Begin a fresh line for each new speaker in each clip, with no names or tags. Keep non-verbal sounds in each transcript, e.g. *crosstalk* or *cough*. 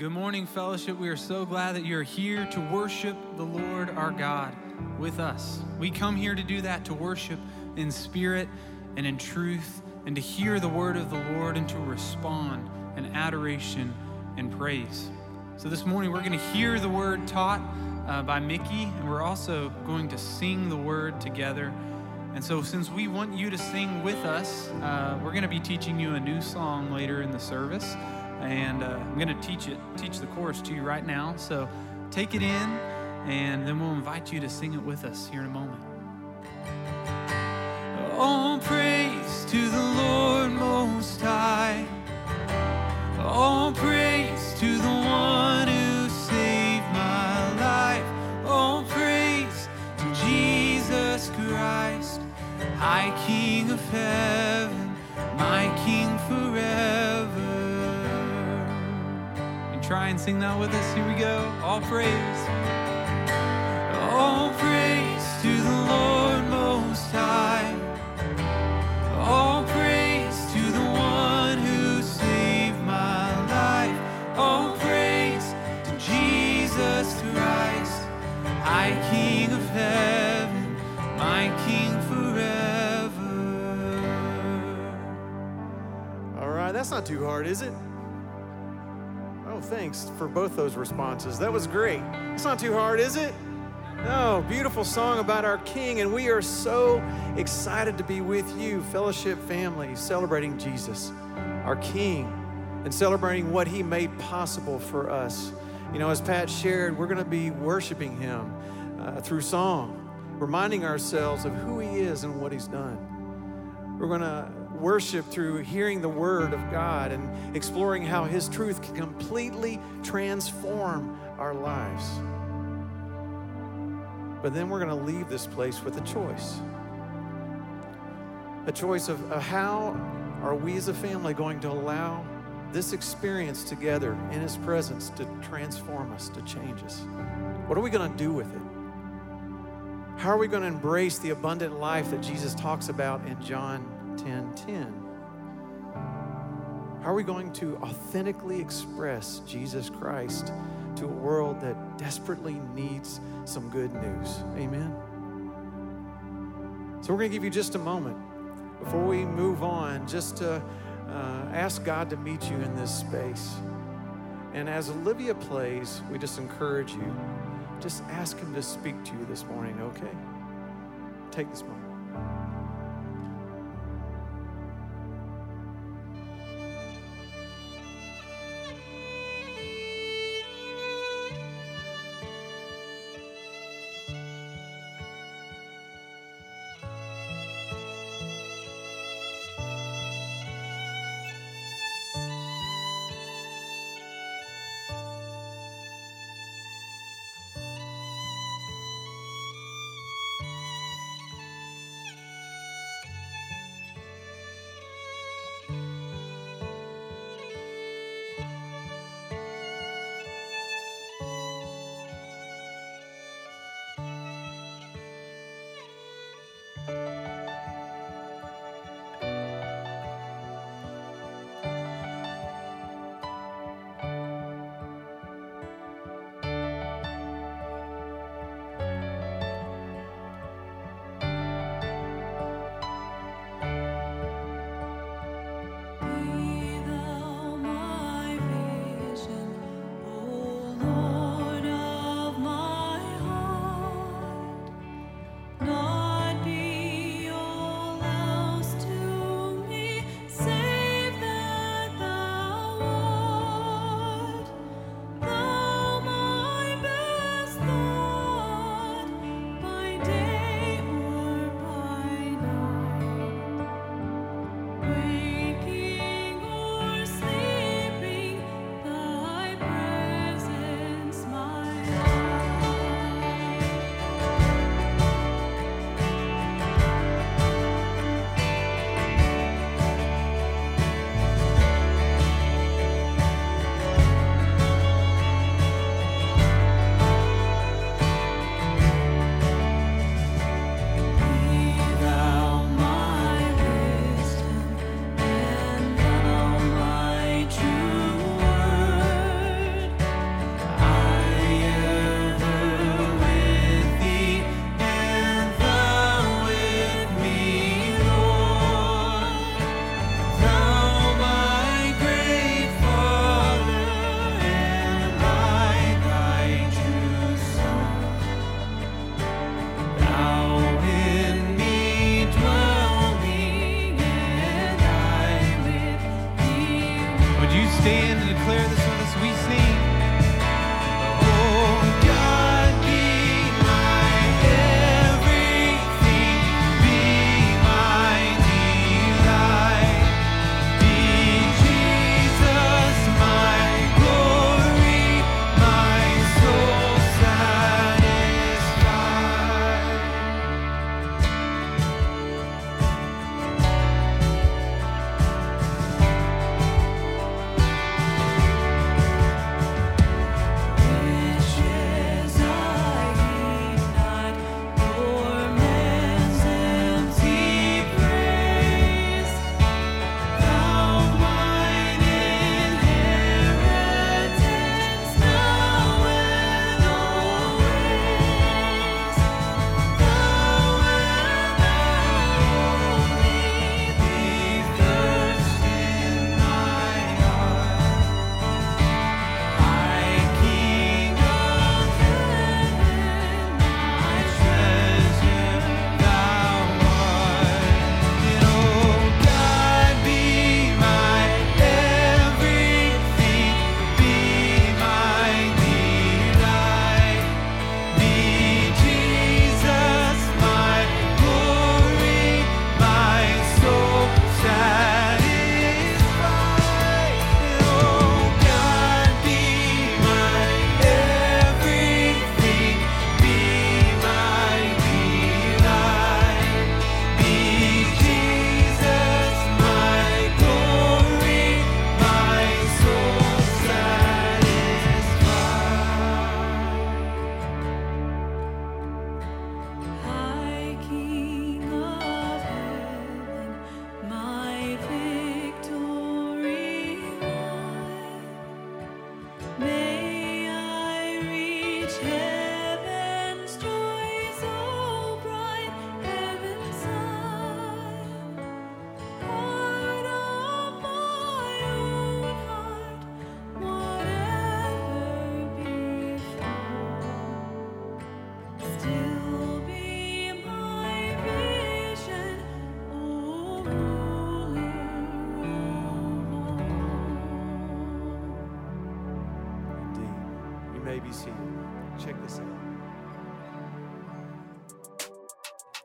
Good morning, fellowship. We are so glad that you're here to worship the Lord our God with us. We come here to do that, to worship in spirit and in truth, and to hear the word of the Lord and to respond in adoration and praise. So this morning, we're going to hear the word taught uh, by Mickey, and we're also going to sing the word together. And so, since we want you to sing with us, uh, we're going to be teaching you a new song later in the service and uh, I'm going to teach it, teach the chorus to you right now. So take it in, and then we'll invite you to sing it with us here in a moment. All praise to the Lord Most High. All praise to the one who saved my life. All praise to Jesus Christ, High King of heaven, my King forever try and sing that with us? Here we go. All praise. All praise to the Lord Most High. All praise to the one who saved my life. All praise to Jesus Christ, High King of heaven, my King forever.
All right, that's not too hard, is it? Thanks for both those responses. That was great. It's not too hard, is it? No, beautiful song about our King, and we are so excited to be with you, fellowship family, celebrating Jesus, our King, and celebrating what He made possible for us. You know, as Pat shared, we're going to be worshiping Him uh, through song, reminding ourselves of who He is and what He's done. We're going to worship through hearing the Word of God and exploring how His truth can completely transform our lives. But then we're going to leave this place with a choice a choice of, how are we as a family going to allow this experience together in His presence to transform us, to change us? What are we going to do with it? How are we going to embrace the abundant life that Jesus talks about in John 10 10. How are we going to authentically express Jesus Christ to a world that desperately needs some good news? Amen. So, we're going to give you just a moment before we move on, just to uh, ask God to meet you in this space. And as Olivia plays, we just encourage you, just ask Him to speak to you this morning, okay? Take this moment.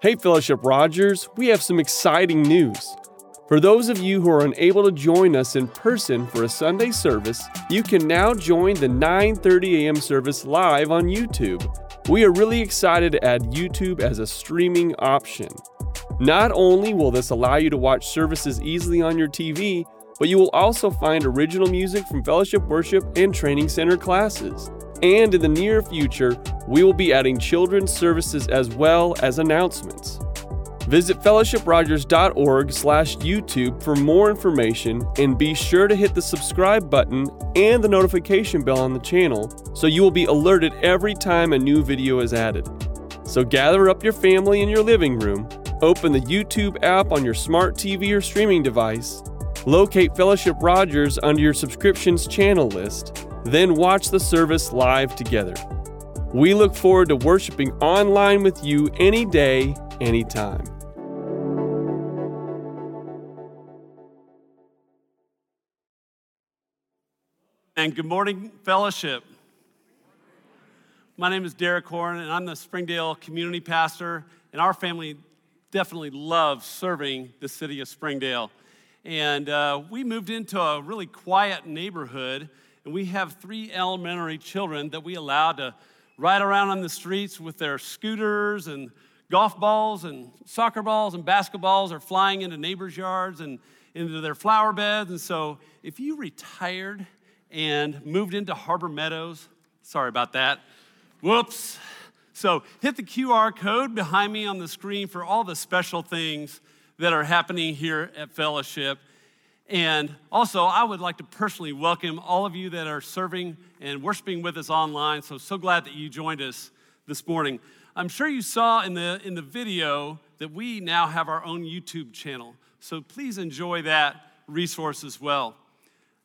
Hey, Fellowship Rogers, we have some exciting news. For those of you who are unable to join us in person for a Sunday service, you can now join the 9:30 a.m. service live on YouTube. We are really excited to add YouTube as a streaming option. Not only will this allow you to watch services easily on your TV, but you will also find original music from Fellowship Worship and Training Center classes. And in the near future, we will be adding children's services as well as announcements. Visit fellowshiprogers.org slash YouTube for more information and be sure to hit the subscribe button and the notification bell on the channel so you will be alerted every time a new video is added. So gather up your family in your living room, open the YouTube app on your smart TV or streaming device, locate Fellowship Rogers under your subscriptions channel list, then watch the service live together. We look forward to worshiping online with you any day, anytime.
And good morning, fellowship. My name is Derek Horn, and I'm the Springdale community pastor. And our family definitely loves serving the city of Springdale. And uh, we moved into a really quiet neighborhood, and we have three elementary children that we allow to ride around on the streets with their scooters and golf balls and soccer balls and basketballs are flying into neighbors' yards and into their flower beds. And so if you retired and moved into Harbor Meadows, sorry about that. Whoops. So hit the QR code behind me on the screen for all the special things that are happening here at Fellowship. And also, I would like to personally welcome all of you that are serving and worshiping with us online. So, so glad that you joined us this morning. I'm sure you saw in the, in the video that we now have our own YouTube channel. So, please enjoy that resource as well.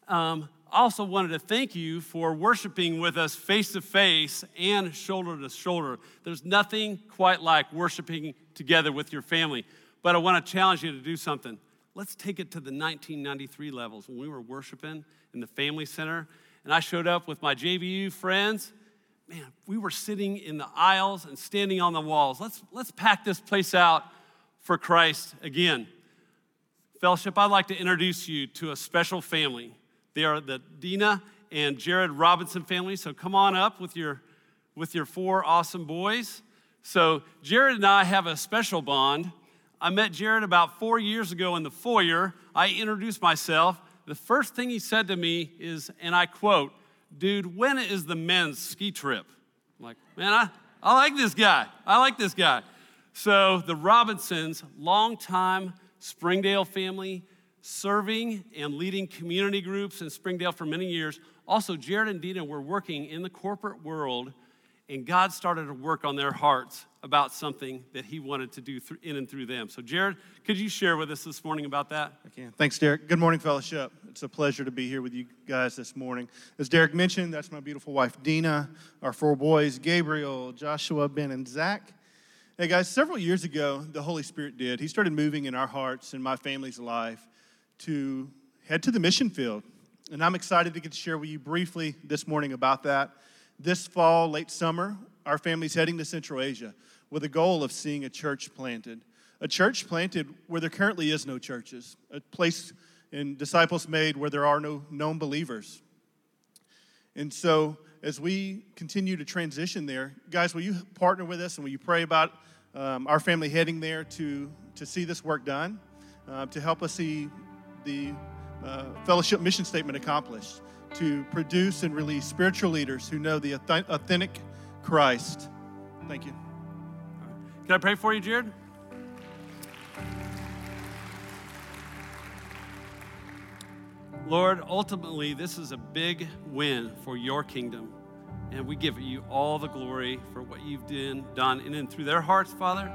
Um, also wanted to thank you for worshiping with us face to face and shoulder to shoulder. There's nothing quite like worshiping together with your family. But I want to challenge you to do something let's take it to the 1993 levels when we were worshiping in the family center. And I showed up with my JBU friends. Man, we were sitting in the aisles and standing on the walls. Let's, let's pack this place out for Christ again. Fellowship, I'd like to introduce you to a special family. They are the Dina and Jared Robinson family. So come on up with your, with your four awesome boys. So Jared and I have a special bond I met Jared about four years ago in the foyer. I introduced myself. The first thing he said to me is, and I quote, dude, when is the men's ski trip? I'm like, man, I, I like this guy. I like this guy. So the Robinsons, longtime Springdale family, serving and leading community groups in Springdale for many years. Also, Jared and Dina were working in the corporate world and God started to work on their hearts about something that He wanted to do in and through them. So, Jared, could you share with us this morning about that?
I can. Thanks, Derek. Good morning, fellowship. It's a pleasure to be here with you guys this morning. As Derek mentioned, that's my beautiful wife, Dina, our four boys, Gabriel, Joshua, Ben, and Zach. Hey, guys, several years ago, the Holy Spirit did. He started moving in our hearts and my family's life to head to the mission field. And I'm excited to get to share with you briefly this morning about that. This fall, late summer, our family's heading to Central Asia with a goal of seeing a church planted. A church planted where there currently is no churches, a place in disciples made where there are no known believers. And so, as we continue to transition there, guys, will you partner with us and will you pray about um, our family heading there to, to see this work done, uh, to help us see the uh, fellowship mission statement accomplished? To produce and release spiritual leaders who know the authentic Christ. Thank you.
Can I pray for you, Jared? Lord, ultimately, this is a big win for your kingdom. And we give you all the glory for what you've done in and through their hearts, Father.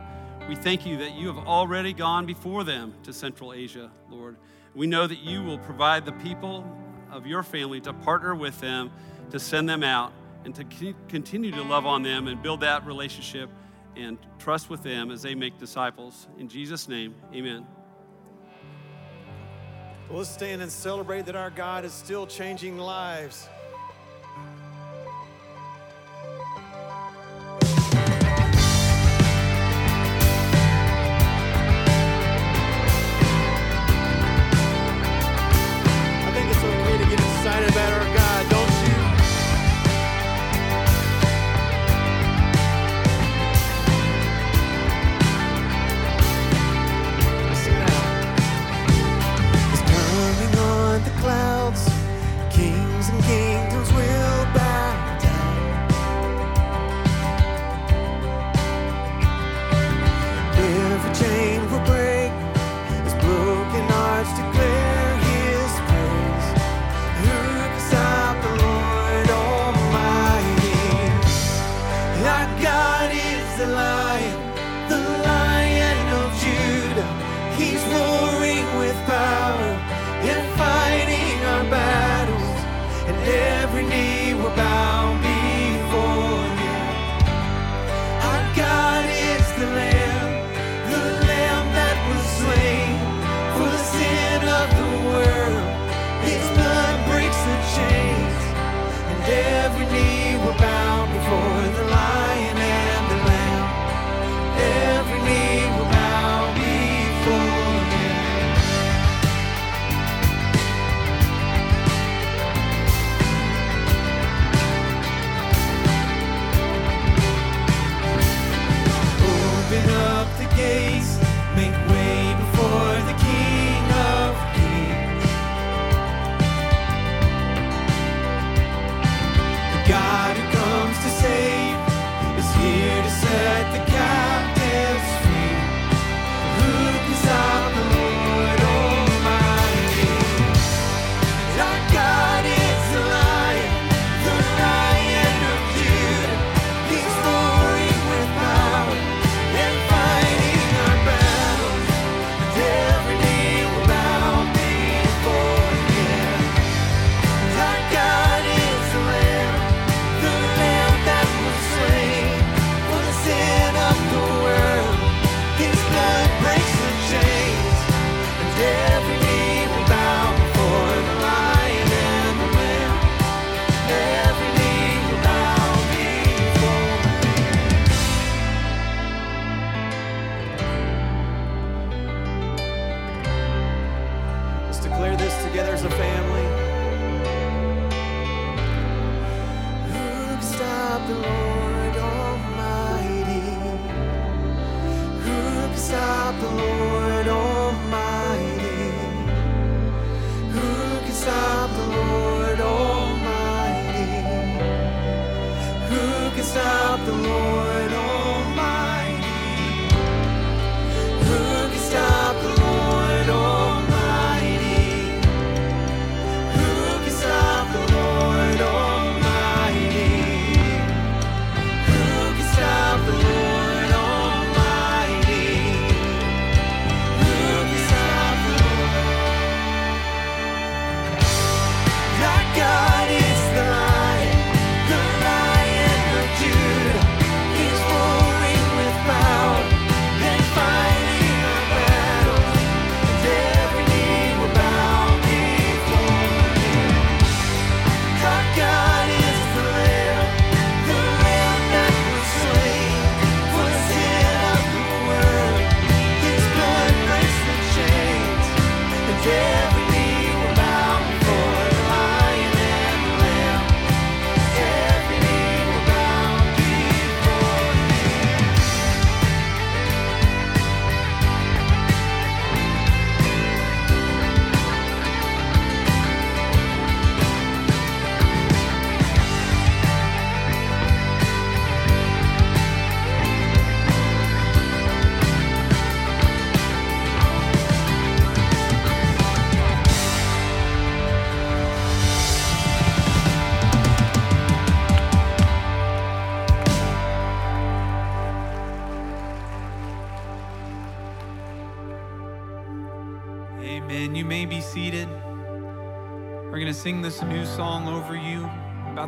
We thank you that you have already gone before them to Central Asia, Lord. We know that you will provide the people of your family to partner with them to send them out and to continue to love on them and build that relationship and trust with them as they make disciples. In Jesus' name, amen.
Well, let's stand and celebrate that our God is still changing lives.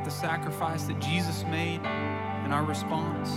The
sacrifice that Jesus made and our response.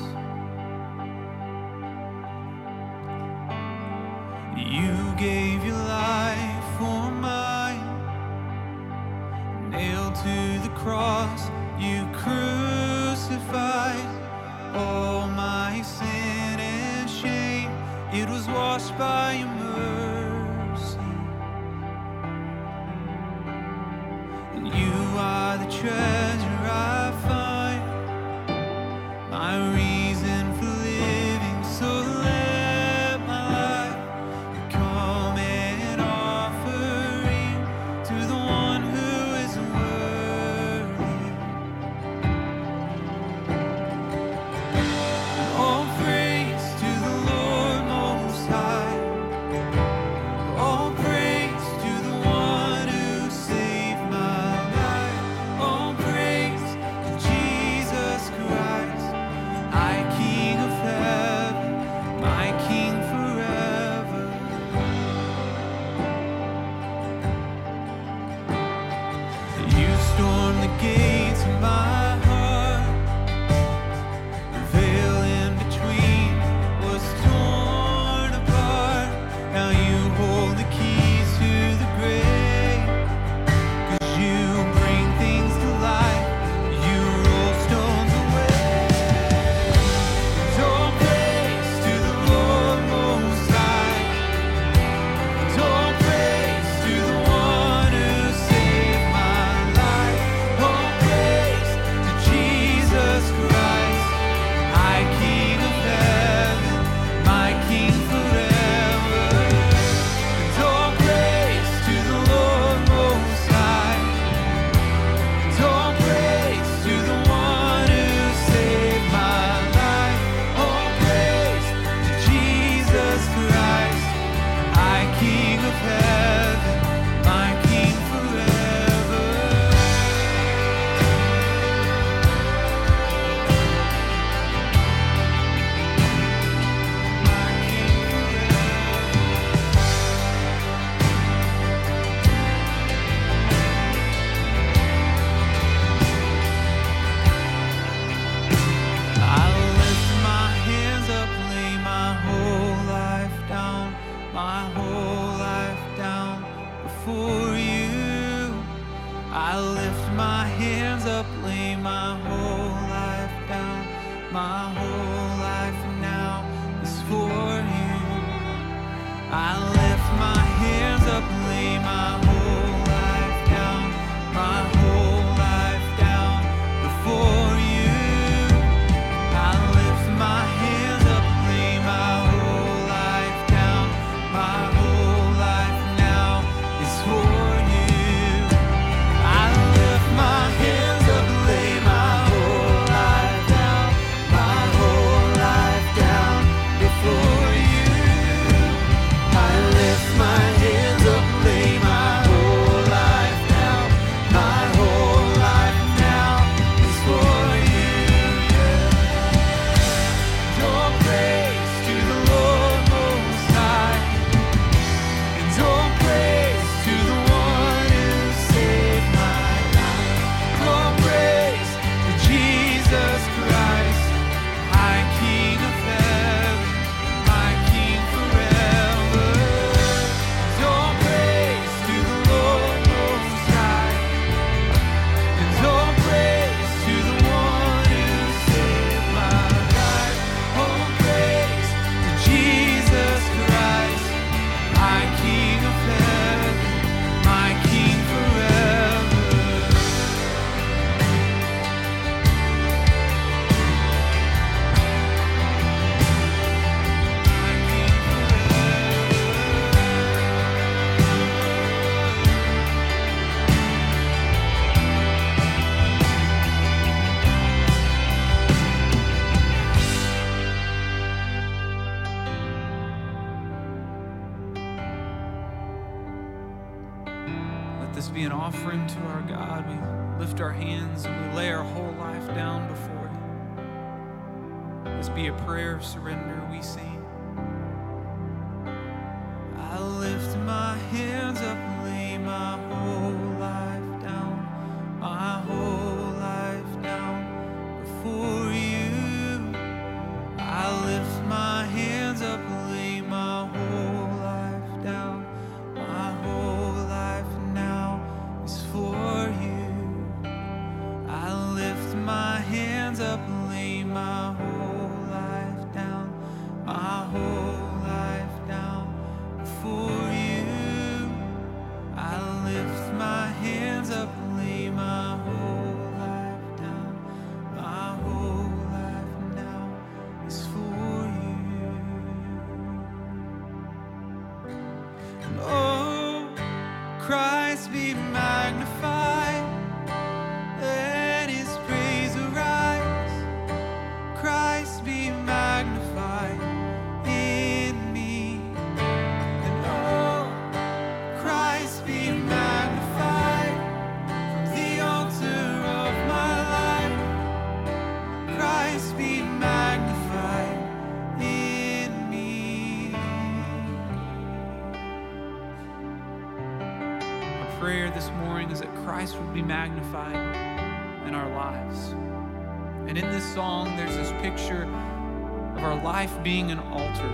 Being an altar.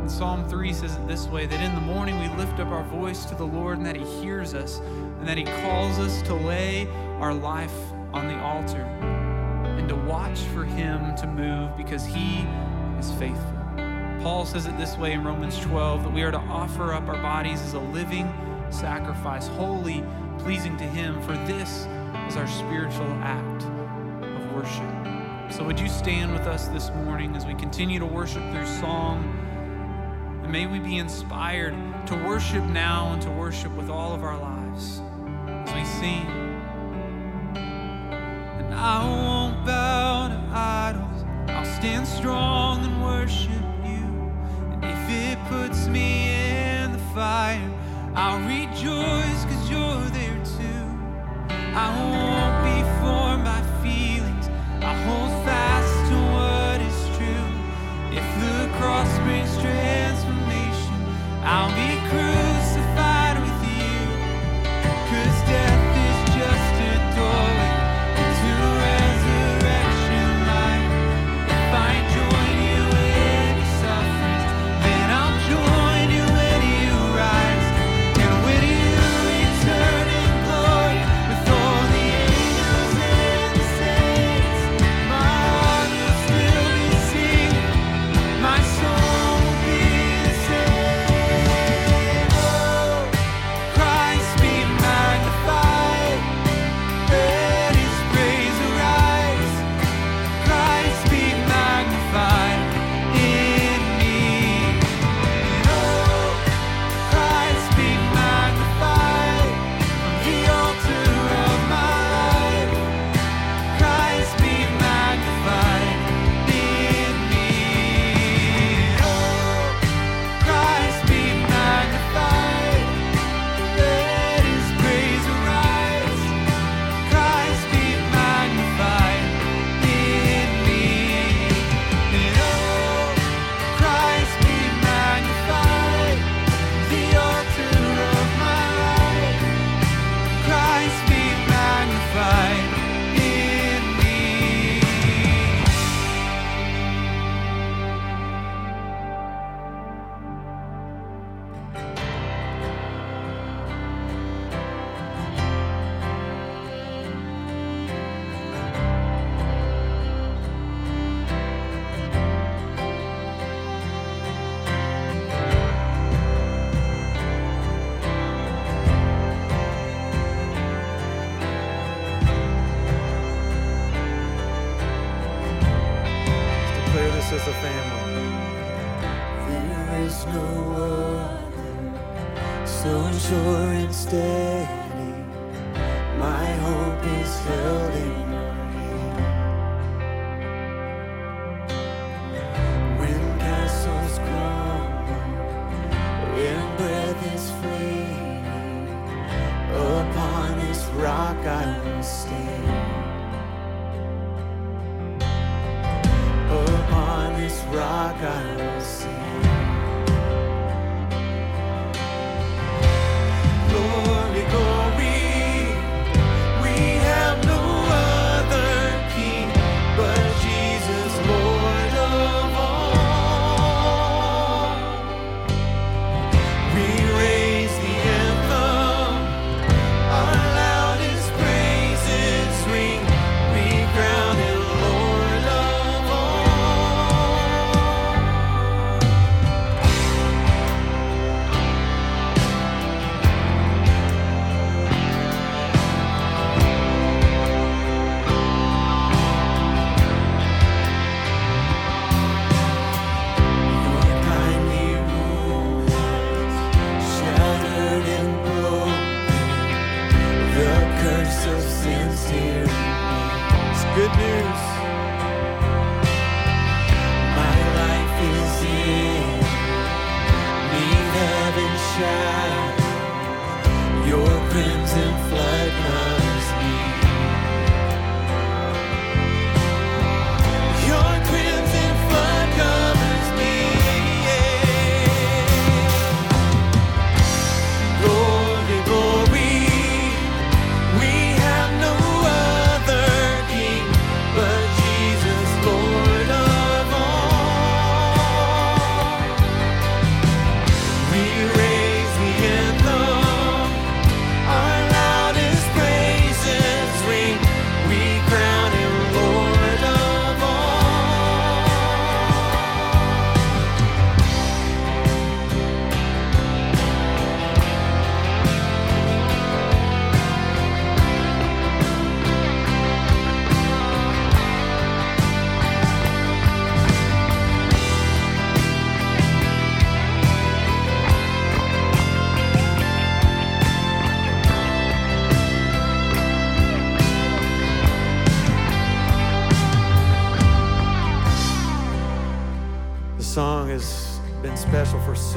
And Psalm 3 says it this way that in the morning we lift up our voice to the Lord and that He hears us and that He calls us to lay our life on the altar and to watch for Him to move because He is faithful. Paul says it this way in Romans 12 that we are to offer up our bodies as a living sacrifice, holy, pleasing to Him, for this is our spiritual act of worship. So, would you stand with us this morning as we continue to worship through song? And may we be inspired to worship now and to worship with all of our lives as we sing. And I won't bow to idols, I'll stand strong and worship you. And if it puts me in the fire, I'll rejoice because you're there too. I won't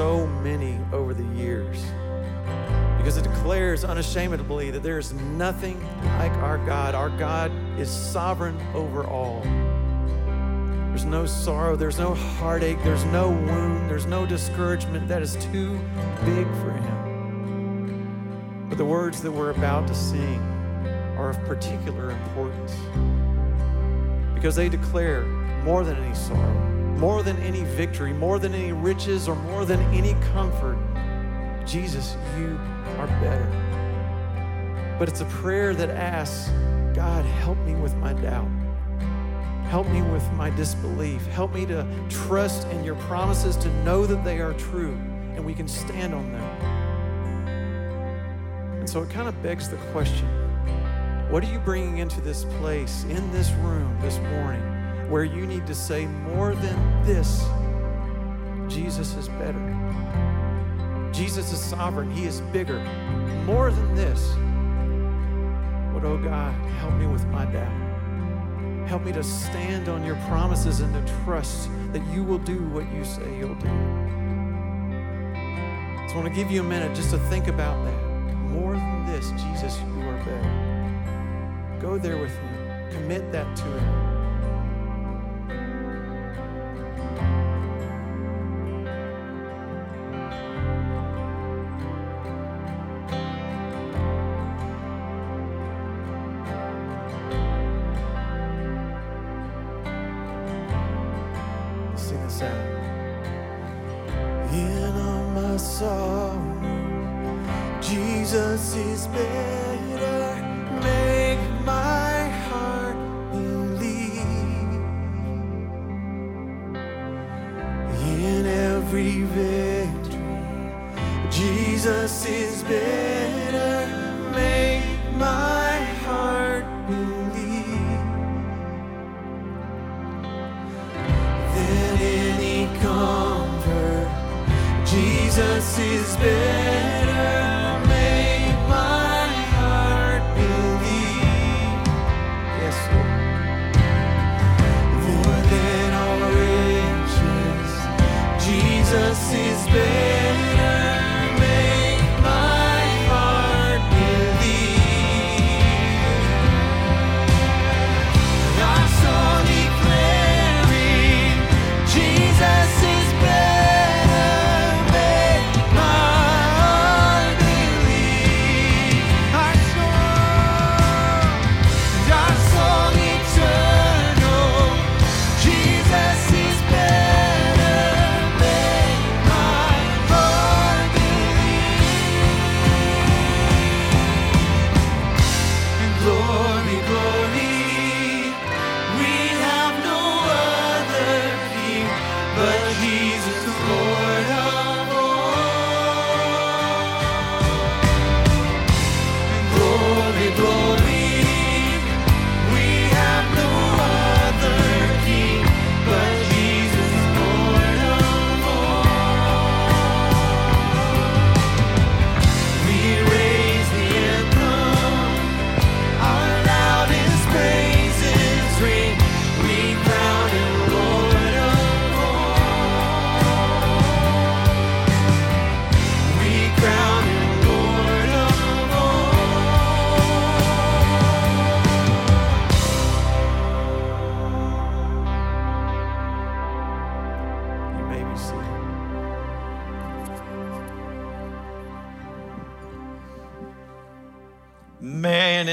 so
many over the years because it declares unashamedly that there is nothing like our God. Our God is sovereign over all. There's no sorrow, there's no heartache, there's no wound, there's no discouragement that is too big for Him. But the words that we're about to sing are of particular importance because they declare more than any sorrow, more than any victory, more than any riches, or more than any comfort. Jesus, you are better. But it's a prayer that asks, God, help me with my doubt. Help me with my disbelief. Help me to trust in your promises, to know that they are true, and we can stand on them. And so it kind of begs the question what are you bringing into this place, in this room this morning, where you need to say more than this? Jesus is better. Jesus is sovereign. He is bigger. More than this. But oh God, help me with my doubt. Help me to stand on your promises and to trust that you will do what you say you'll do. So I want to give you a minute just to think about that. More than this, Jesus, you are better. Go there with me. Commit that to him.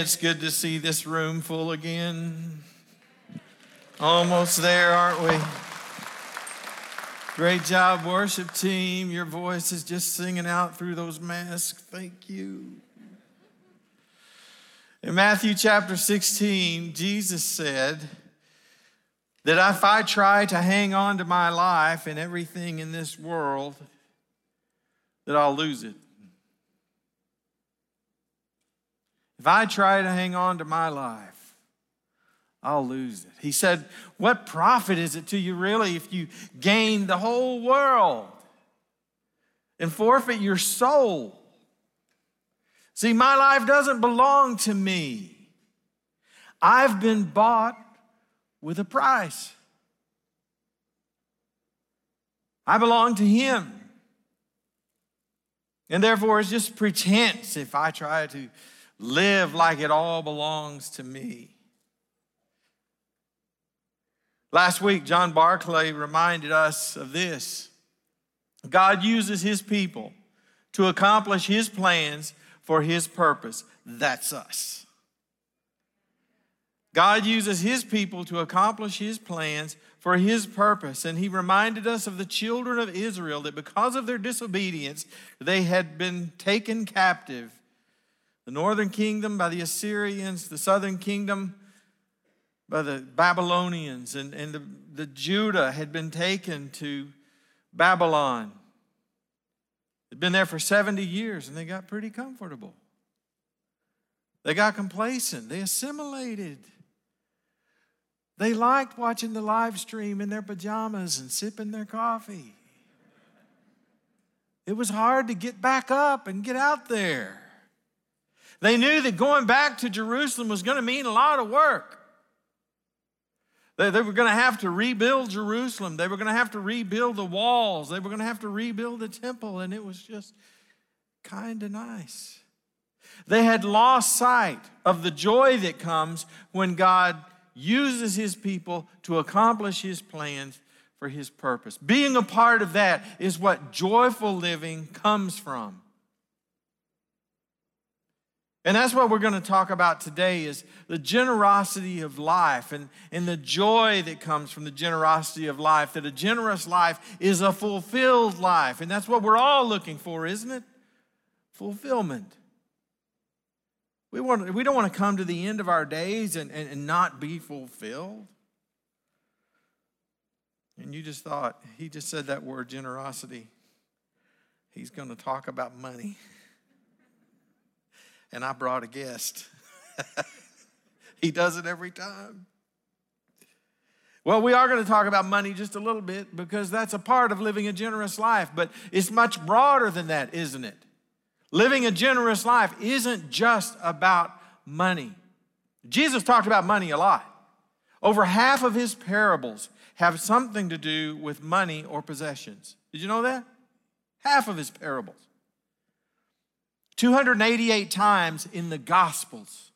It's good to see this room full again. Almost there, aren't we? Great job, worship team. Your voice is just singing out through those masks. Thank you. In Matthew chapter 16, Jesus said that if I try to hang on to my life and everything in this world, that I'll lose it. If I try to hang on to my life, I'll lose it. He said, What profit is it to you really if you gain the whole world and forfeit your soul? See, my life doesn't belong to me. I've been bought with a price. I belong to Him. And therefore, it's just pretense if I try to live like it all belongs to me. Last week, John Barclay reminded us of this God uses his people to accomplish his plans for his purpose. That's us. God uses his people to accomplish his plans for his purpose. And he reminded us of the children of Israel that because of their disobedience, they had been taken captive the northern kingdom by the Assyrians, the southern kingdom by the Babylonians, and, and the, the Judah had been taken to Babylon. They'd been there for 70 years and they got pretty comfortable. They got complacent, they assimilated. They liked watching the live stream in their pajamas and sipping their coffee. It was hard to get back up and get out there. They knew that going back to Jerusalem was going to mean a lot of work. They, they were going to have to rebuild Jerusalem. They were going to have to rebuild the walls. They were going to have to rebuild the temple, and it was just kind of nice. They had lost sight of the joy that comes when God uses his people to accomplish his plans for his purpose. Being a part of that is what joyful living comes from. And that's what we're going to talk about today is the generosity of life and, and the joy that comes from the generosity of life, that a generous life is a fulfilled life. And that's what we're all looking for, isn't it? Fulfillment. We, want, we don't want to come to the end of our days and, and, and not be fulfilled. And you just thought, he just said that word generosity. He's going to talk about money *laughs* and I brought a guest. *laughs* he does it every time. Well, we are going to talk about money just a little bit because that's a part of living a generous life, but it's much broader than that, isn't it? Living a generous life isn't just about money. Jesus talked about money a lot. Over half of his parables have something to do with money or possessions. Did you know that? Half of his parables. 288 times in the Gospels,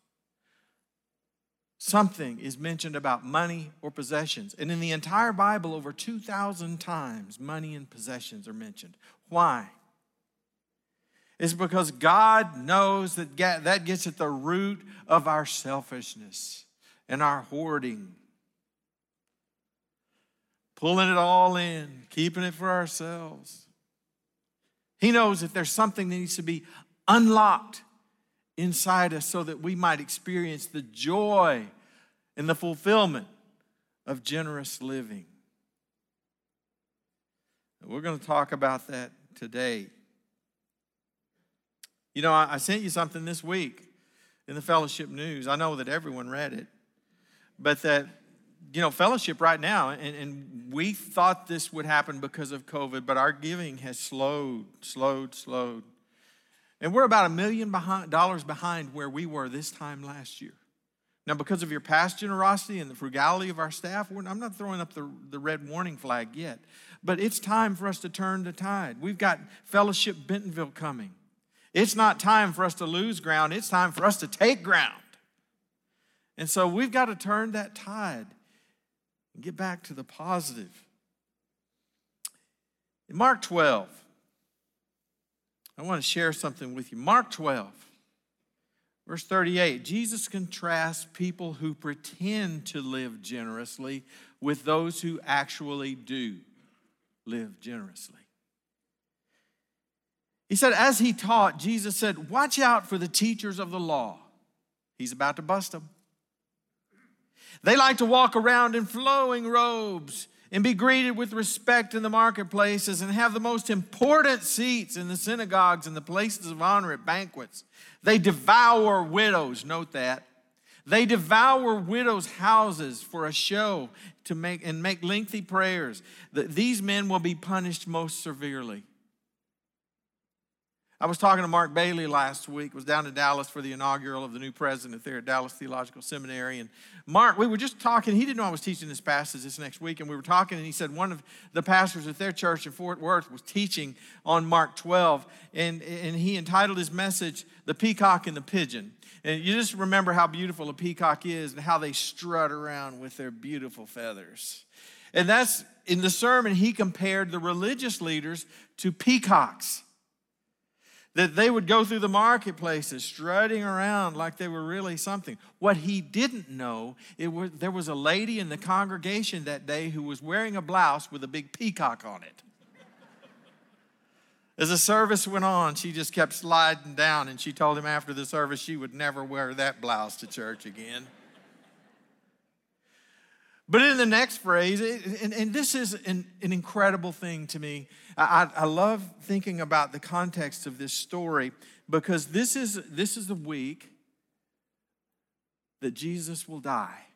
something is mentioned about money or possessions. And in the entire Bible, over 2,000 times, money and possessions are mentioned. Why? It's because God knows that that gets at the root of our selfishness and our hoarding. Pulling it all in, keeping it for ourselves. He knows that there's something that needs to be unlocked inside us so that we might experience the joy and the fulfillment of generous living. We're going to talk about that today. You know, I, sent you something this week in the fellowship news. I know that everyone read it, but that, you know, fellowship right now, and, and we thought this would happen because of COVID, but our giving has slowed, slowed, slowed. And we're about a million behind, dollars behind where we were this time last year. Now, because of your past generosity and the frugality of our staff, I'm not throwing up the, the red warning flag yet, but it's time for us to turn the tide. We've got Fellowship Bentonville coming. It's not time for us to lose ground, it's time for us to take ground. And so we've got to turn that tide and get back to the positive. In Mark 12, I want to share something with you. Mark 12, Verse 38 Jesus contrasts people who pretend to live generously with those who actually do live generously. He said, as he taught, Jesus said, Watch out for the teachers of the law. He's about to bust them. They like to walk around in flowing robes and be greeted with respect in the marketplaces and have the most important seats in the synagogues and the places of honor at banquets. They devour widows, note that. They devour widows' houses for a show to make and make lengthy prayers. These men will be punished most severely. I was talking to Mark Bailey last week, was down in Dallas for the inaugural of the new president there at Dallas Theological Seminary. And Mark, we were just talking, he didn't know I was teaching this passage this next week, and we were talking, and he said one of the pastors at their church in Fort Worth was teaching on Mark 12, and, and he entitled his message, The Peacock and the Pigeon. And you just remember how beautiful a peacock is and how they strut around with their beautiful feathers. And that's in the sermon, he compared the religious leaders to peacocks that they would go through the marketplaces strutting around like they were really something. What he didn't know, it was, there was a lady in the congregation that day who was wearing a blouse with a big peacock on it. As the service went on, she just kept sliding down, and she told him after the service she would never wear that blouse to church again. But in the next phrase, and, and this is an, an, incredible thing to me. I, I love thinking about the context of this story because this is, this is the week that Jesus will die.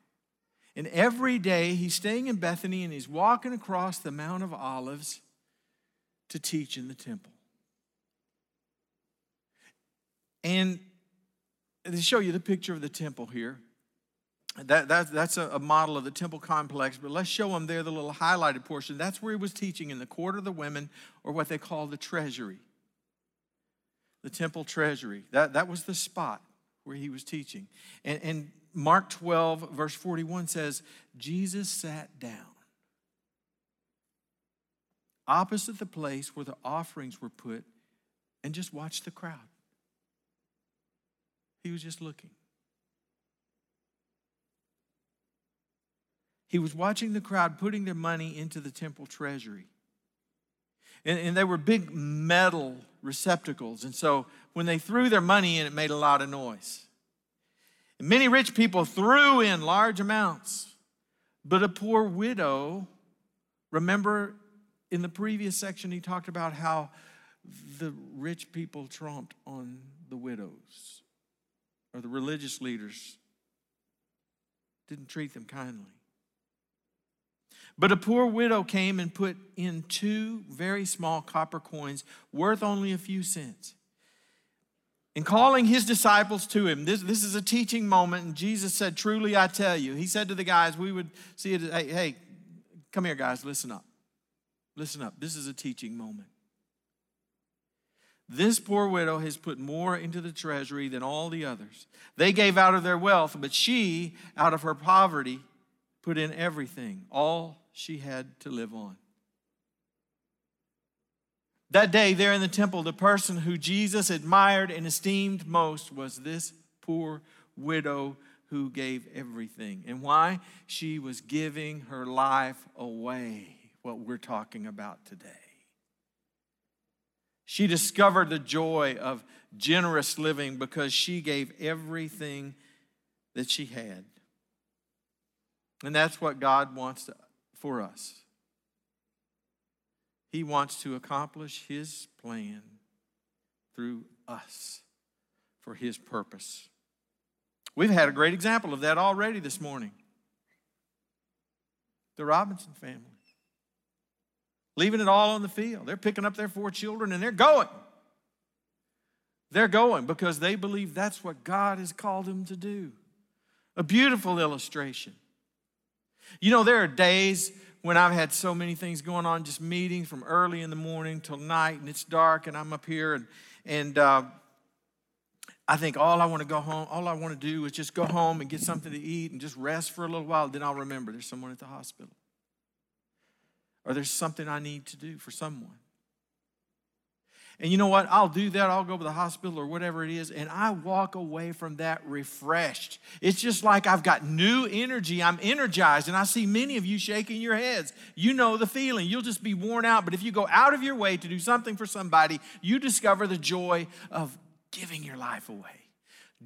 And every day he's staying in Bethany and he's walking across the Mount of Olives to teach in the temple. And to show you the picture of the temple here, that, that, that's a, model of the temple complex, but let's show them there the little highlighted portion. That's where he was teaching in the court of the women, or what they call the treasury. The temple treasury. That, that was the spot where he was teaching. And, and Mark 12, verse 41 says, Jesus sat down opposite the place where the offerings were put and just watched the crowd. He was just looking. He was watching the crowd putting their money into the temple treasury. And, and they were big metal receptacles. And so when they threw their money in, it made a lot of noise. And many rich people threw in large amounts. But a poor widow, remember in the previous section, he talked about how the rich people trumped on the widows, or the religious leaders didn't treat them kindly. But a poor widow came and put in two very small copper coins worth only a few cents. And calling his disciples to him, this, this is a teaching moment, and Jesus said, Truly I tell you. He said to the guys, we would see it, hey, hey, come here, guys, listen up. Listen up. This is a teaching moment. This poor widow has put more into the treasury than all the others. They gave out of their wealth, but she, out of her poverty, put in everything, all she had to live on. That day, there in the temple, the person who Jesus admired and esteemed most was this poor widow who gave everything. And why? She was giving her life away, what we're talking about today. She discovered the joy of generous living because she gave everything that she had. And that's what God wants to for us. He wants to accomplish His plan through us for His purpose. We've had a great example of that already this morning. The Robinson family. Leaving it all on the field. They're picking up their four children and they're going. They're going because they believe that's what God has called them to do. A beautiful illustration. You know, there are days when I've had so many things going on, just meetings from early in the morning till night, and it's dark, and I'm up here, and and uh, I think all I want to go home, all I want to do is just go home and get something to eat and just rest for a little while. Then I'll remember there's someone at the hospital, or there's something I need to do for someone. And you know what? I'll do that. I'll go to the hospital or whatever it is, and I walk away from that refreshed. It's just like I've got new energy. I'm energized, and I see many of you shaking your heads. You know the feeling. You'll just be worn out. But if you go out of your way to do something for somebody, you discover the joy of giving your life away,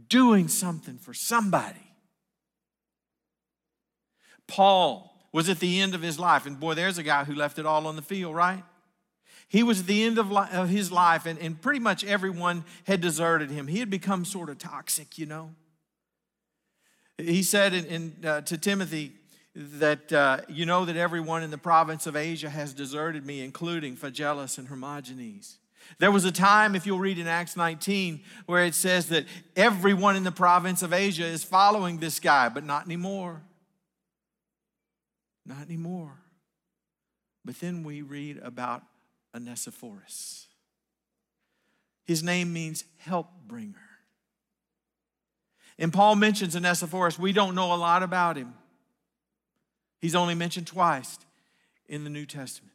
doing something for somebody. Paul was at the end of his life, and boy, there's a guy who left it all on the field, right? He was at the end of, li- of his life, and, and pretty much everyone had deserted him. He had become sort of toxic, you know. He said in, in uh, to Timothy that, uh, you know, that everyone in the province of Asia has deserted me, including Phygelus and Hermogenes. There was a time, if you'll read in Acts 19, where it says that everyone in the province of Asia is following this guy, but not anymore. Not anymore. But then we read about Onesiphorus. His name means help bringer. And Paul mentions Onesiphorus. We don't know a lot about him. He's only mentioned twice in the New Testament.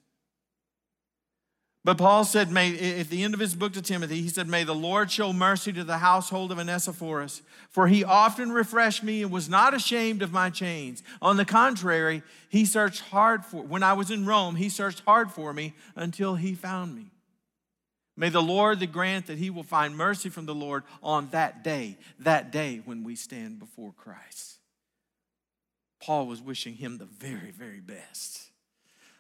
But Paul said, may, at the end of his book to Timothy, he said, May the Lord show mercy to the household of Onesiphorus, for he often refreshed me and was not ashamed of my chains. On the contrary, he searched hard for, when I was in Rome, he searched hard for me until he found me. May the Lord the grant that he will find mercy from the Lord on that day, that day when we stand before Christ. Paul was wishing him the very, very best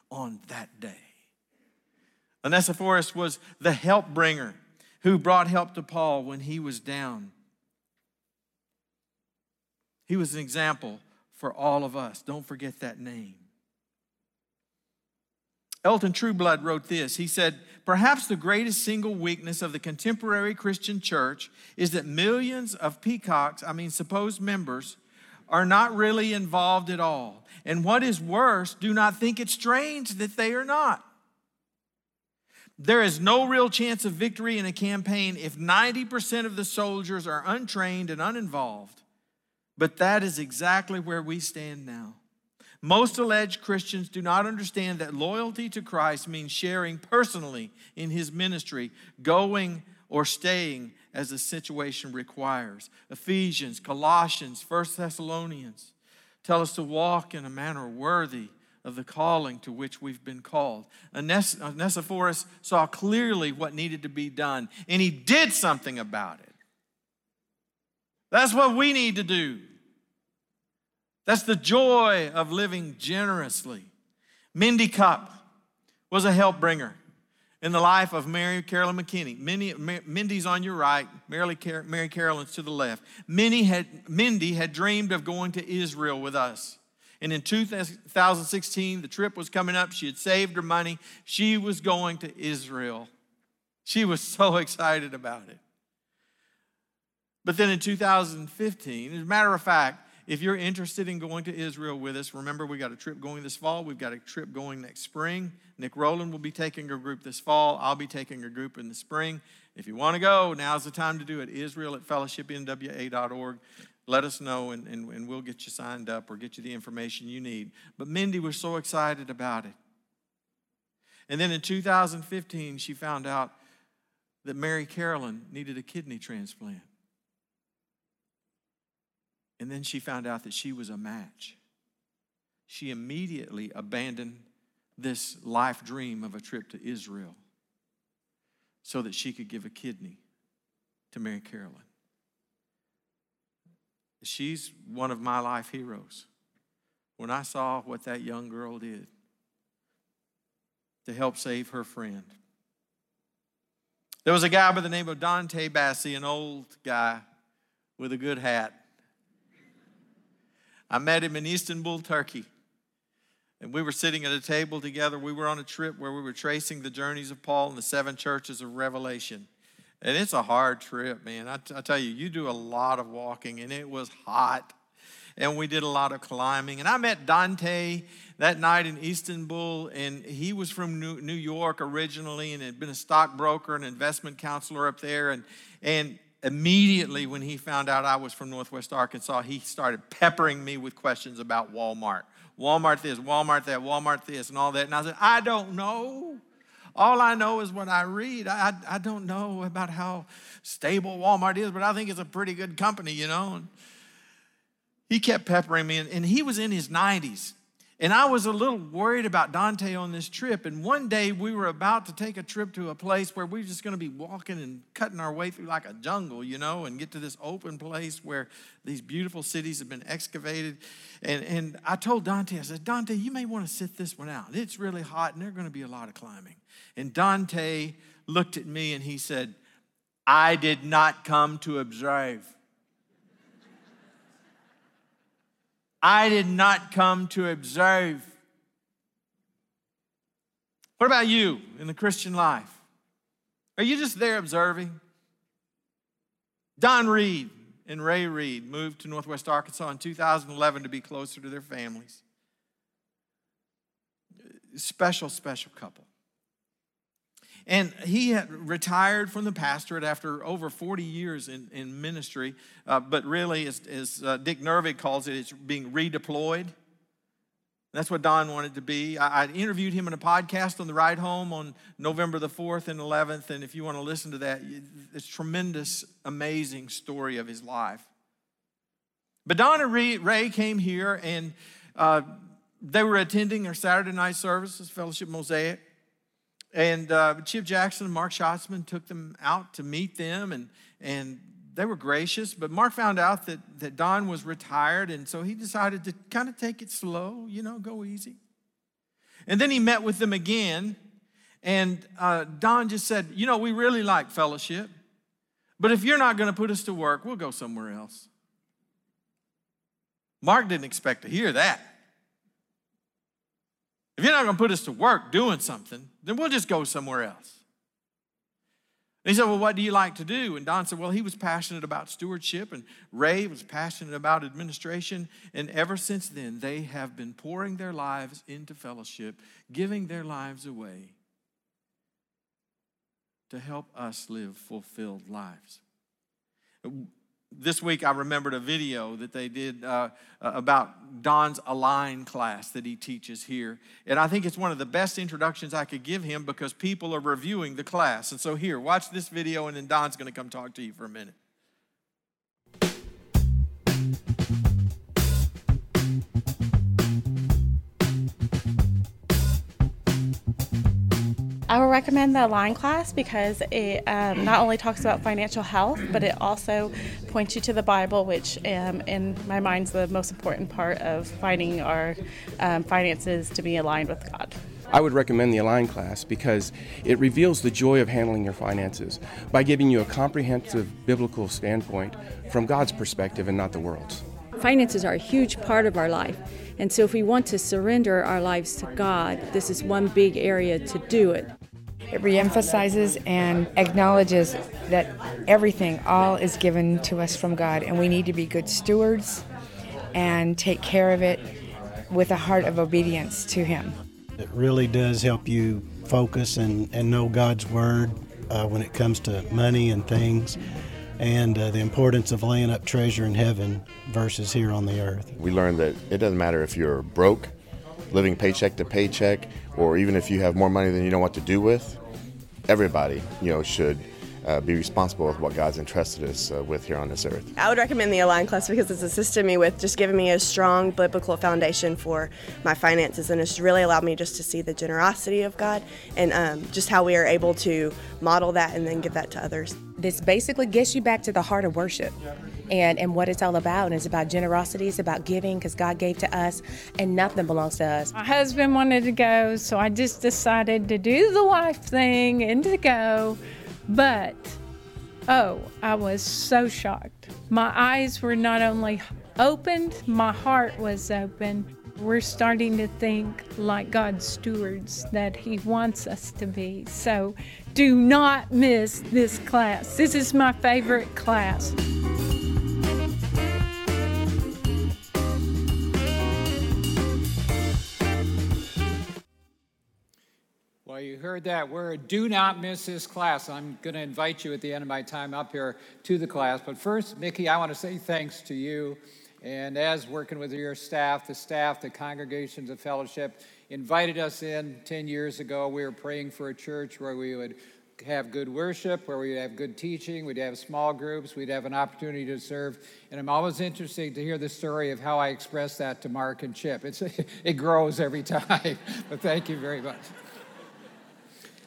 on that day. Onesiphorus was the help bringer who brought help to Paul when he was down. He was an example for all of us. Don't forget that name. Elton Trueblood wrote this. He said, Perhaps the greatest single weakness of the contemporary Christian church is that millions of peacocks, I mean, supposed members, are not really involved at all. And what is worse, do not think it strange that they are not. There is no real chance of victory in a campaign if 90% of the soldiers are untrained and uninvolved. But that is exactly where we stand now. Most alleged Christians do not understand that loyalty to Christ means sharing personally in his ministry, going or staying as the situation requires. Ephesians, Colossians, 1 Thessalonians tell us to walk in a manner worthy of the calling to which we've been called. Onesiphorus saw clearly what needed to be done, and he did something about it. That's what we need to do. That's the joy of living generously. Mindy Cupp was a help bringer in the life of Mary Carolyn McKinney. Mindy, Mindy's on your right, Mary, Mary Carolyn's to the left. Mindy had, Mindy had dreamed of going to Israel with us. And in 2016, the trip was coming up. She had saved her money. She was going to Israel. She was *laughs* so excited about it. But then in 2015, as a matter of fact, if you're interested in going to Israel with us, remember we got a trip going this fall. We've got a trip going next spring. Nick Rowland will be taking a group this fall. I'll be taking a group in the spring. If you want to go, now's the time to do it. Israel at fellowshipnwa.org let us know and, and, and we'll get you signed up or get you the information you need. But Mindy was so excited about it. And then in 2015, she found out that Mary Carolyn needed a kidney transplant. And then she found out that she was a match. She immediately abandoned this life dream of a trip to Israel so that she could give a kidney to Mary Carolyn. She's one of my life heroes. When I saw what that young girl did to help save her friend, there was a guy by the name of Dante Bassi, an old guy with a good hat. I met him in Istanbul, Turkey. And we were sitting at a table together. We were on a trip where we were tracing the journeys of Paul and the seven churches of Revelation. And it's a hard trip, man. I, t- I tell you, you do a lot of walking, and it was hot. And we did a lot of climbing. And I met Dante that night in Istanbul, and he was from New York originally and had been a stockbroker and investment counselor up there. And, and immediately when he found out I was from Northwest Arkansas, he started peppering me with questions about Walmart. Walmart this, Walmart that, Walmart this, and all that. And I said, I don't know. All I know is what I read. I, I don't know about how stable Walmart is, but I think it's a pretty good company, you know. And he kept peppering me, and, and he was in his 90s. And I was a little worried about Dante on this trip. And one day we were about to take a trip to a place where we were just going to be walking and cutting our way through like a jungle, you know, and get to this open place where these beautiful cities have been excavated. And, and I told Dante, I said, Dante, you may want to sit this one out. It's really hot and there's going to be a lot of climbing. And Dante looked at me and he said, I did not come to observe. I did not come to observe. What about you in the Christian life? Are you just there observing? Don Reed and Ray Reed moved to Northwest Arkansas in 2011 to be closer to their families. Special, special couple. And he had retired from the pastorate after over 40 years in, in ministry, uh, but really, as, as uh, Dick Nervig calls it, it's being redeployed. That's what Don wanted to be. I, I, interviewed him in a podcast on the ride home on November the 4th and 11th. And if you want to listen to that, it's tremendous, amazing story of his life. But Don and Ray came here and uh, they were attending our Saturday night services, Fellowship Mosaic. And uh, Chip Jackson and Mark Schatzman took them out to meet them, and, and they were gracious. But Mark found out that, that Don was retired, and so he decided to kind of take it slow, you know, go easy. And then he met with them again, and uh, Don just said, You know, we really like fellowship, but if you're not going to put us to work, we'll go somewhere else. Mark didn't expect to hear that. If you're not going to put us to work doing something, then we'll just go somewhere else. And he said, Well, what do you like to do? And Don said, Well, he was passionate about stewardship, and Ray was passionate about administration. And ever since then, they have been pouring their lives into fellowship, giving their lives away to help us live fulfilled lives this week I remembered a video that they did uh, uh, about Don's Align class that he teaches here. And I think it's one of the best introductions I could give him because people are reviewing the class. And so, here, watch this video, and then Don's going to come talk to you for a minute.
I would recommend the Align class because it um, not only talks about financial health, but it also points you to the Bible, which, um, in my mind, is the most important part of finding our um, finances to be aligned with God.
I would recommend the Align class because it reveals the joy of handling your finances by giving you a comprehensive biblical standpoint from God's perspective and not the world's.
Finances are a huge part of our life. And so, if we want to surrender our lives to God, this is one big area to do it.
It reemphasizes and acknowledges that everything, all is given to us from God, and we need to be good stewards and take care of it with a heart of obedience to Him.
It really does help you focus and, and know God's Word uh, when it comes to money and things and uh, the importance of laying up treasure in heaven versus here on the earth.
We learned that it doesn't matter if you're broke, living paycheck to paycheck, or even if you have more money than you know what to do with. Everybody, you know, should uh, be responsible with what God's entrusted us uh, with here on this earth.
I would recommend the Align class because it's assisted me with just giving me a strong biblical foundation for my finances, and it's really allowed me just to see the generosity of God and um, just how we are able to model that and then give that to others.
This basically gets you back to the heart of worship and, and what it's all about. And it's about generosity, it's about giving because God gave to us and nothing belongs to us.
My husband wanted to go, so I just decided to do the wife thing and to go. But, oh, I was so shocked. My eyes were not only opened, my heart was open. We're starting to think like God's stewards that He wants us to be. So do not miss this class. This is my favorite class.
Heard that word. Do not miss this class. I'm going to invite you at the end of my time up here to the class. But first, Mickey, I want to say thanks to you And as working with your staff, the staff, the congregations of fellowship invited us in 10 years ago, we were praying for a church where we would have good worship, where we'd have good teaching, we'd have small groups, we'd have an opportunity to serve. And I'm always interested to hear the story of how I express that to Mark and Chip. It's, *laughs* it grows every *laughs* time, but thank you very much.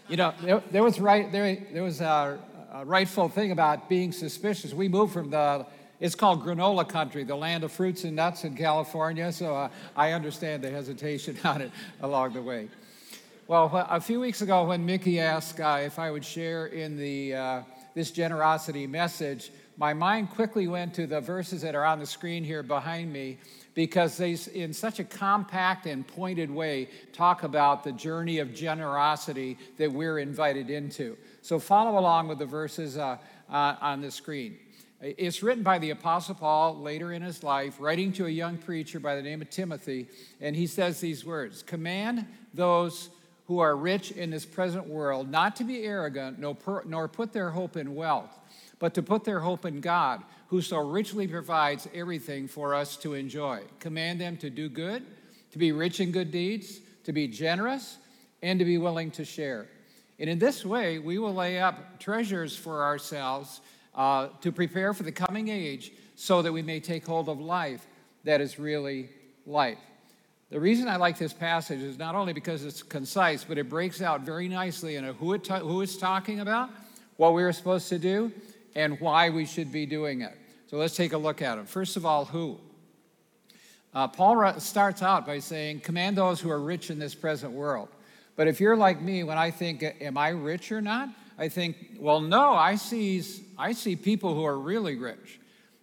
You know, there, there was right there, there was a, a rightful thing about being suspicious. We moved from the it's called granola country, the land of fruits and nuts in California, so uh, I understand the hesitation *laughs* on it along the way. Well, a few weeks ago, when Mickey asked uh, if I would share in the, uh, this generosity message, my mind quickly went to the verses that are on the screen here behind me because they, in such a compact and pointed way, talk about the journey of generosity that we're invited into. So follow along with the verses uh, uh, on the screen. It's written by the Apostle Paul later in his life, writing to a young preacher by the name of Timothy, and he says these words Command those who are rich in this present world not to be arrogant, nor put their hope in wealth, but to put their hope in God, who so richly provides everything for us to enjoy. Command them to do good, to be rich in good deeds, to be generous, and to be willing to share. And in this way, we will lay up treasures for ourselves uh, to prepare for the coming age so that we may take hold of life that is really life. The reason I like this passage is not only because it's concise, but it breaks out very nicely in who, it ta- who it's talking about, what we are supposed to do, and why we should be doing it. So let's take a look at them. First of all, who? Uh, Paul starts out by saying, Command those who are rich in this present world. But if you're like me, when I think, Am I rich or not? I think, well, no, I see, I see people who are really rich.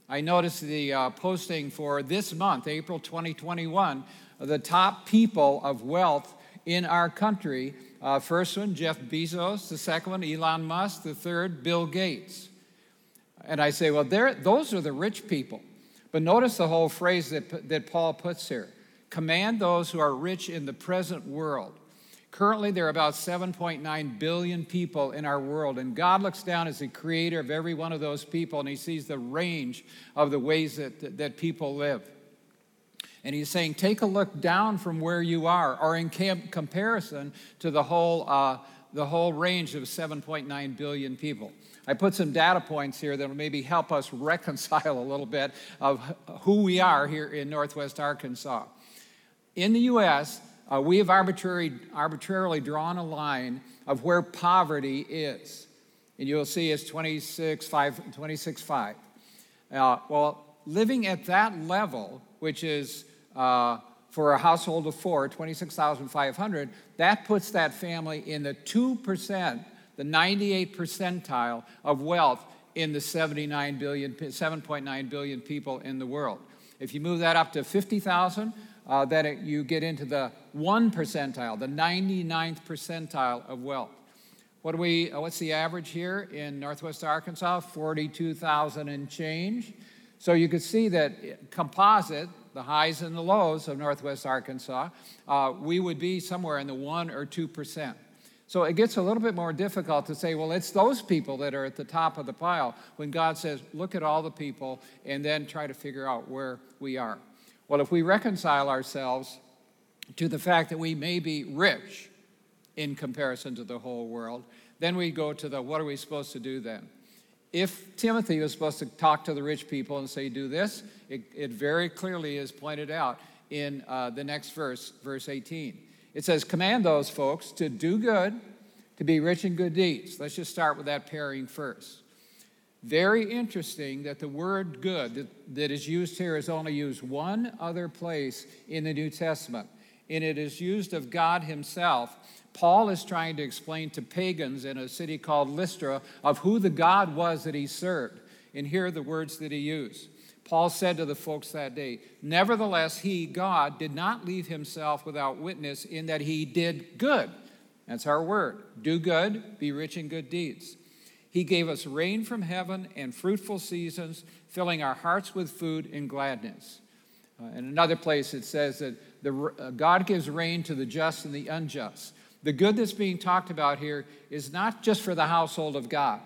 I noticed the uh, posting for this month, April 2021, the top people of wealth in our country. Uh, first one, Jeff Bezos. The second one, Elon Musk. The third, Bill Gates. And I say, well, those are the rich people. But notice the whole phrase that, that Paul puts here command those who are rich in the present world. Currently, there are about 7.9 billion people in our world, and God looks down as the creator of every one of those people, and He sees the range of the ways that, that people live. And He's saying, take a look down from where you are, or in comparison to the whole, uh, the whole range of 7.9 billion people. I put some data points here that will maybe help us *laughs* reconcile a little bit of who we are here in Northwest Arkansas. In the U.S., uh, we have arbitrary, arbitrarily drawn a line of where poverty is. And you'll see it's 26, 5, 26, 5. Uh, well, living at that level, which is uh, for a household of four, 26,500, that puts that family in the 2%, the 98 percentile of wealth in the 79 billion, 7.9 billion people in the world. If you move that up to 50,000, uh, that it, you get into the one percentile, the 99th percentile of wealth. What do we, uh, what's the average here in Northwest Arkansas? 42,000 and change. So you could see that composite, the highs and the lows of Northwest Arkansas, uh, we would be somewhere in the 1 or 2%. So it gets a little bit more difficult to say, well, it's those people that are at the top of the pile when God says, look at all the people and then try to figure out where we are. Well, if we reconcile ourselves to the fact that we may be rich in comparison to the whole world, then we go to the what are we supposed to do then? If Timothy was supposed to talk to the rich people and say, do this, it, it very clearly is pointed out in uh, the next verse, verse 18. It says, Command those folks to do good, to be rich in good deeds. Let's just start with that pairing first. Very interesting that the word good that, that is used here is only used one other place in the New Testament, and it is used of God Himself. Paul is trying to explain to pagans in a city called Lystra of who the God was that he served. And here are the words that he used. Paul said to the folks that day, Nevertheless, he, God, did not leave himself without witness in that he did good. That's our word. Do good, be rich in good deeds. He gave us rain from heaven and fruitful seasons, filling our hearts with food and gladness. Uh, in another place, it says that the, uh, God gives rain to the just and the unjust. The good that's being talked about here is not just for the household of God,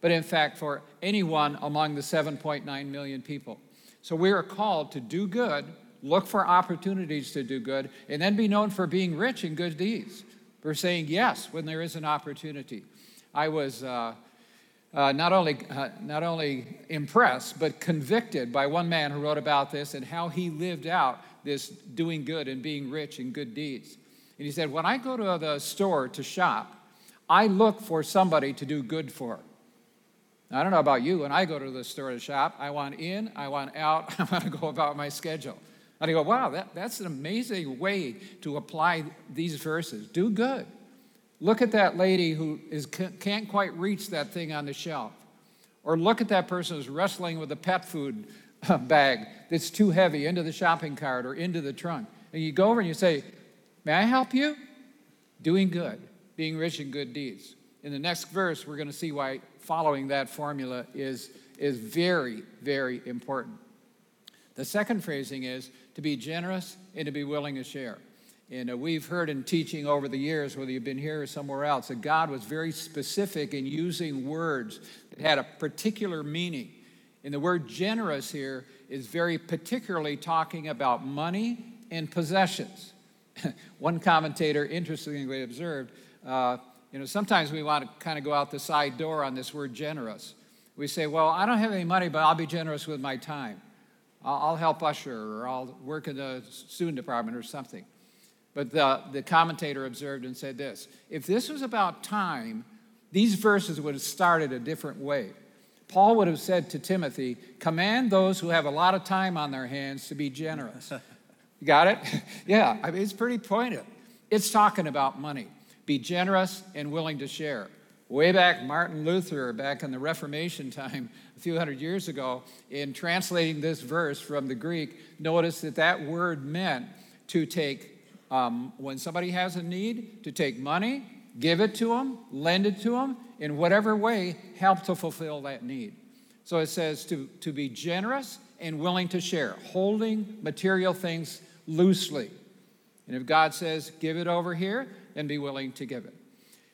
but in fact for anyone among the 7.9 million people. So we are called to do good, look for opportunities to do good, and then be known for being rich in good deeds, for saying yes when there is an opportunity. I was uh, uh, not, only, uh, not only impressed, but convicted by one man who wrote about this and how he lived out this doing good and being rich in good deeds. And he said, When I go to the store to shop, I look for somebody to do good for. I don't know about you, when I go to the store to shop, I want in, I want out, *laughs* I want to go about my schedule. And I go, wow, that, that's an amazing way to apply these verses. Do good. Look at that lady who is, can't quite reach that thing on the shelf. Or look at that person who's wrestling with a pet food uh, bag that's too heavy into the shopping cart or into the trunk. And you go over and you say, May I help you? Doing good, being rich in good deeds. In the next verse, we're going to see why following that formula is, is very, very important. The second phrasing is to be generous and to be willing to share. And uh, we've heard in teaching over the years, whether you've been here or somewhere else, that God was very specific in using words that had a particular meaning. And the word generous here is very particularly talking about money and possessions. *laughs* One commentator interestingly observed uh, you know, sometimes we want to kind of go out the side door on this word generous. We say, well, I don't have any money, but I'll be generous with my time. I'll, help usher or I'll work in the student department or something. But the, the commentator observed and said this if this was about time, these verses would have started a different way. Paul would have said to Timothy, Command those who have a lot of time on their hands to be generous. *laughs* you Got it? *laughs* yeah, I mean, it's pretty pointed. It's talking about money be generous and willing to share. Way back, Martin Luther, back in the Reformation time, a few hundred years ago, in translating this verse from the Greek, noticed that that word meant to take, um, when somebody has a need, to take money, give it to them, lend it to them, in whatever way, help to fulfill that need. So it says to, to be generous and willing to share, holding material things loosely. And if God says, give it over here, and be willing to give it.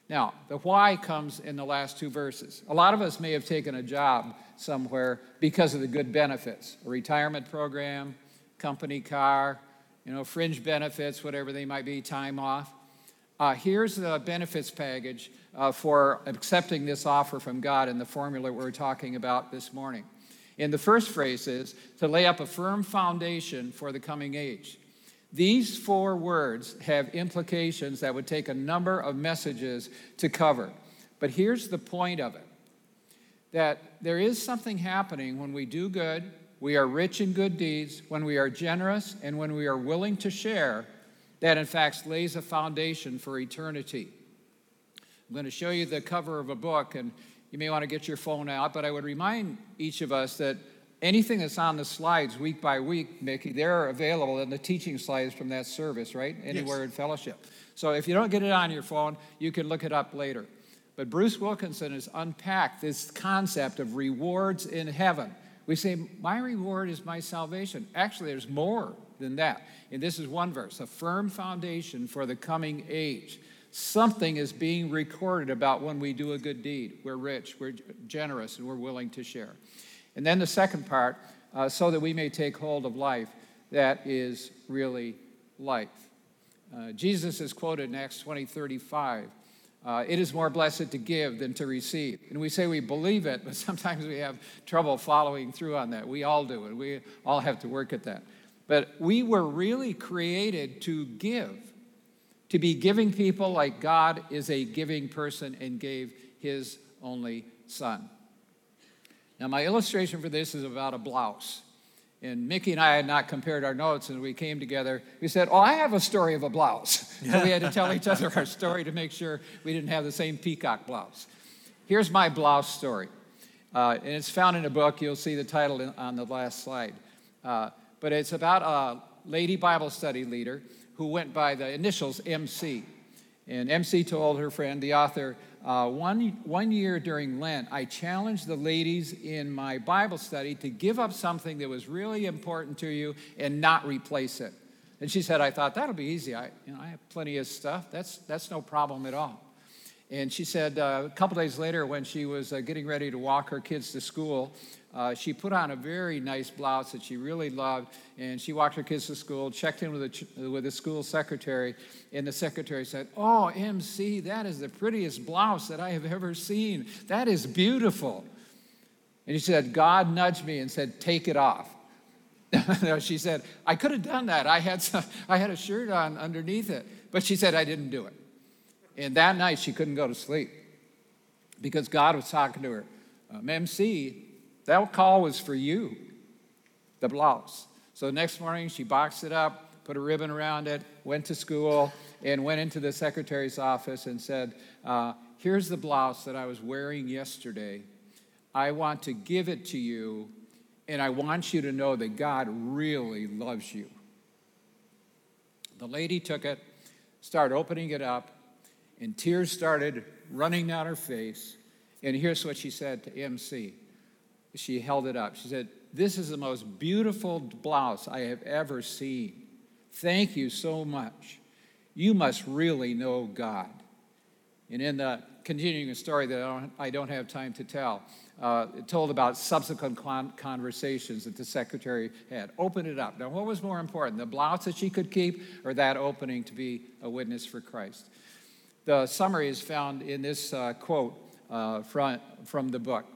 Now, the why comes in the last two verses. A lot of us may have taken a job somewhere because of the good benefits a retirement program, company car, you know, fringe benefits, whatever they might be, time off. Uh, here's the benefits package uh, for accepting this offer from God in the formula we're talking about this morning. In the first phrase is to lay up a firm foundation for the coming age. These four words have implications that would take a number of messages to cover. But here's the point of it that there is something happening when we do good, we are rich in good deeds, when we are generous, and when we are willing to share, that in fact lays a foundation for eternity. I'm going to show you the cover of a book, and you may want to get your phone out, but I would remind each of us that anything that's on the slides week by week, Mickey, they're available in the teaching slides from that service, right? Anywhere yes. in fellowship. So if you don't get it on your phone, you can look it up later. But Bruce Wilkinson has unpacked this concept of rewards in heaven. We say, My reward is my salvation. Actually, there's more than that. And this is one verse a firm foundation for the coming age. Something is being recorded about when we do a good deed. We're rich, we're generous, and we're willing to share. And then the second part, uh, so that we may take hold of life that is really life. Uh, Jesus is quoted in Acts 20 35. Uh, it is more blessed to give than to receive. And we say we believe it, but *laughs* sometimes we have trouble following through on that. We all do, and we all have to work at that. But we were really created to give, to be giving people like God is a giving person and gave his only son. Now, my illustration for this is about a blouse. And Mickey and I had not compared our notes, and we came together. We said, Oh, I have a story of a blouse. *laughs* So we had to tell each other our story to make sure we didn't have the same peacock blouse. Here's my blouse story. Uh, and it's found in a book. You'll see the title on the last slide. Uh, but it's about a lady Bible study leader who went by the initials MC. And MC told her friend, the author, uh, one, one year during Lent, I challenged the ladies in my Bible study to give up something that was really important to you and not replace it. And she said, I thought that'll be easy. I, you know, I have plenty of stuff. That's, that's no problem at all. And she said uh, a couple days later, when she was uh, getting ready to walk her kids to school, uh, she put on a very nice blouse that she really loved, and she walked her kids to school, checked in with the, with the school secretary, and the secretary said, Oh, MC, that is the prettiest blouse that I have ever seen. That is beautiful. And she said, God nudged me and said, Take it off. *laughs* she said, I could have done that. I had, some, *laughs* I had a shirt on underneath it. But she said, I didn't do it. And that night, she couldn't go to sleep because God was talking to her. Um, MC, that call was for you, the blouse. So next morning, she boxed it up, put a ribbon around it, went to school, and went into the secretary's office and said, uh, Here's the blouse that I was wearing yesterday. I want to give it to you, and I want you to know that God really loves you. The lady took it, started opening it up, and tears started running down her face. And here's what she said to MC. She held it up. She said, This is the most beautiful blouse I have ever seen. Thank you so much. You must really know God. And in the continuing story that I don't, I don't have time to tell, uh, it told about subsequent con- conversations that the secretary had. Open it up. Now, what was more important, the blouse that she could keep or that opening to be a witness for Christ? The summary is found in this uh, quote uh, from, from the book.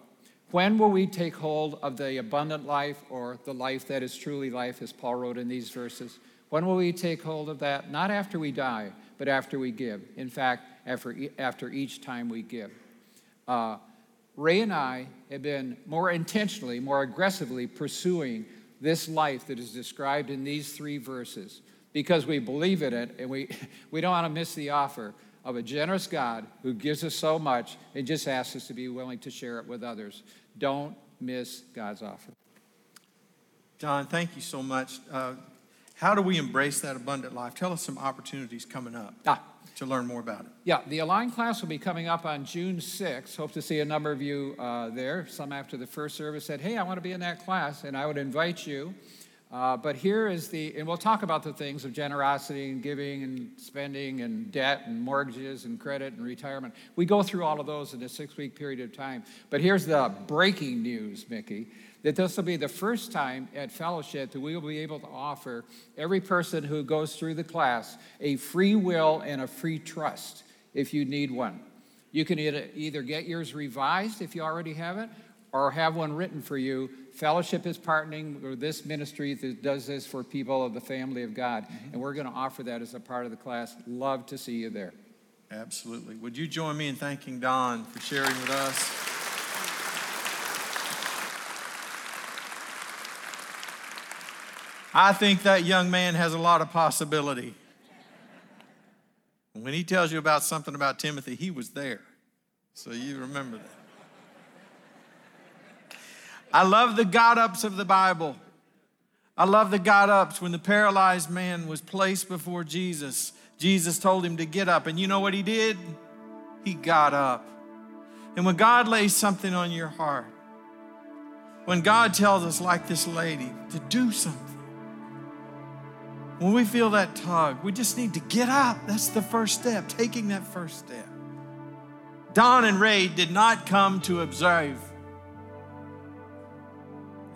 When will we take hold of the abundant life or the life that is truly life, as Paul wrote in these verses? When will we take hold of that? Not after we die, but after we give. In fact, after, after each time we give. Uh, Ray and I have been more intentionally, more aggressively pursuing this life that is described in these three verses because we believe in it and we, *laughs* we don't want to miss the offer of a generous God who gives us so much and just asks us to be willing to share it with others. Don't miss God's offer.
John, thank you so much. Uh, how do we embrace that abundant life? Tell us some opportunities coming up
ah.
to learn more about it.
Yeah, the Align class will be coming up on June 6th. Hope to see a number of you uh, there. Some after the first service said, hey, I want to be in that class, and I would invite you. Uh, but here is the, and we'll talk about the things of generosity and giving and spending and debt and mortgages and credit and retirement. We go through all of those in a six week period of time. But here's the breaking news, Mickey that this will be the first time at fellowship that we will be able to offer every person who goes through the class a free will and a free trust if you need one. You can either get yours revised if you already have it, or have one written for you. Fellowship is partnering with this ministry that does this for people of the family of God, mm-hmm. and we're going to offer that as a part of the class. Love to see you there.
Absolutely. Would you join me in thanking Don for sharing with us? I think that young man has a lot of possibility. When he tells you about something about Timothy, he was there. So you remember that. I love the got ups of the Bible. I love the got ups when the paralyzed man was placed before Jesus. Jesus told him to get up. And you know what he did? He got up. And when God lays something on your heart, when God tells us, like this lady, to do something, when we feel that tug, we just need to get up. That's the first step, taking that first step. Don and Ray did not come to observe,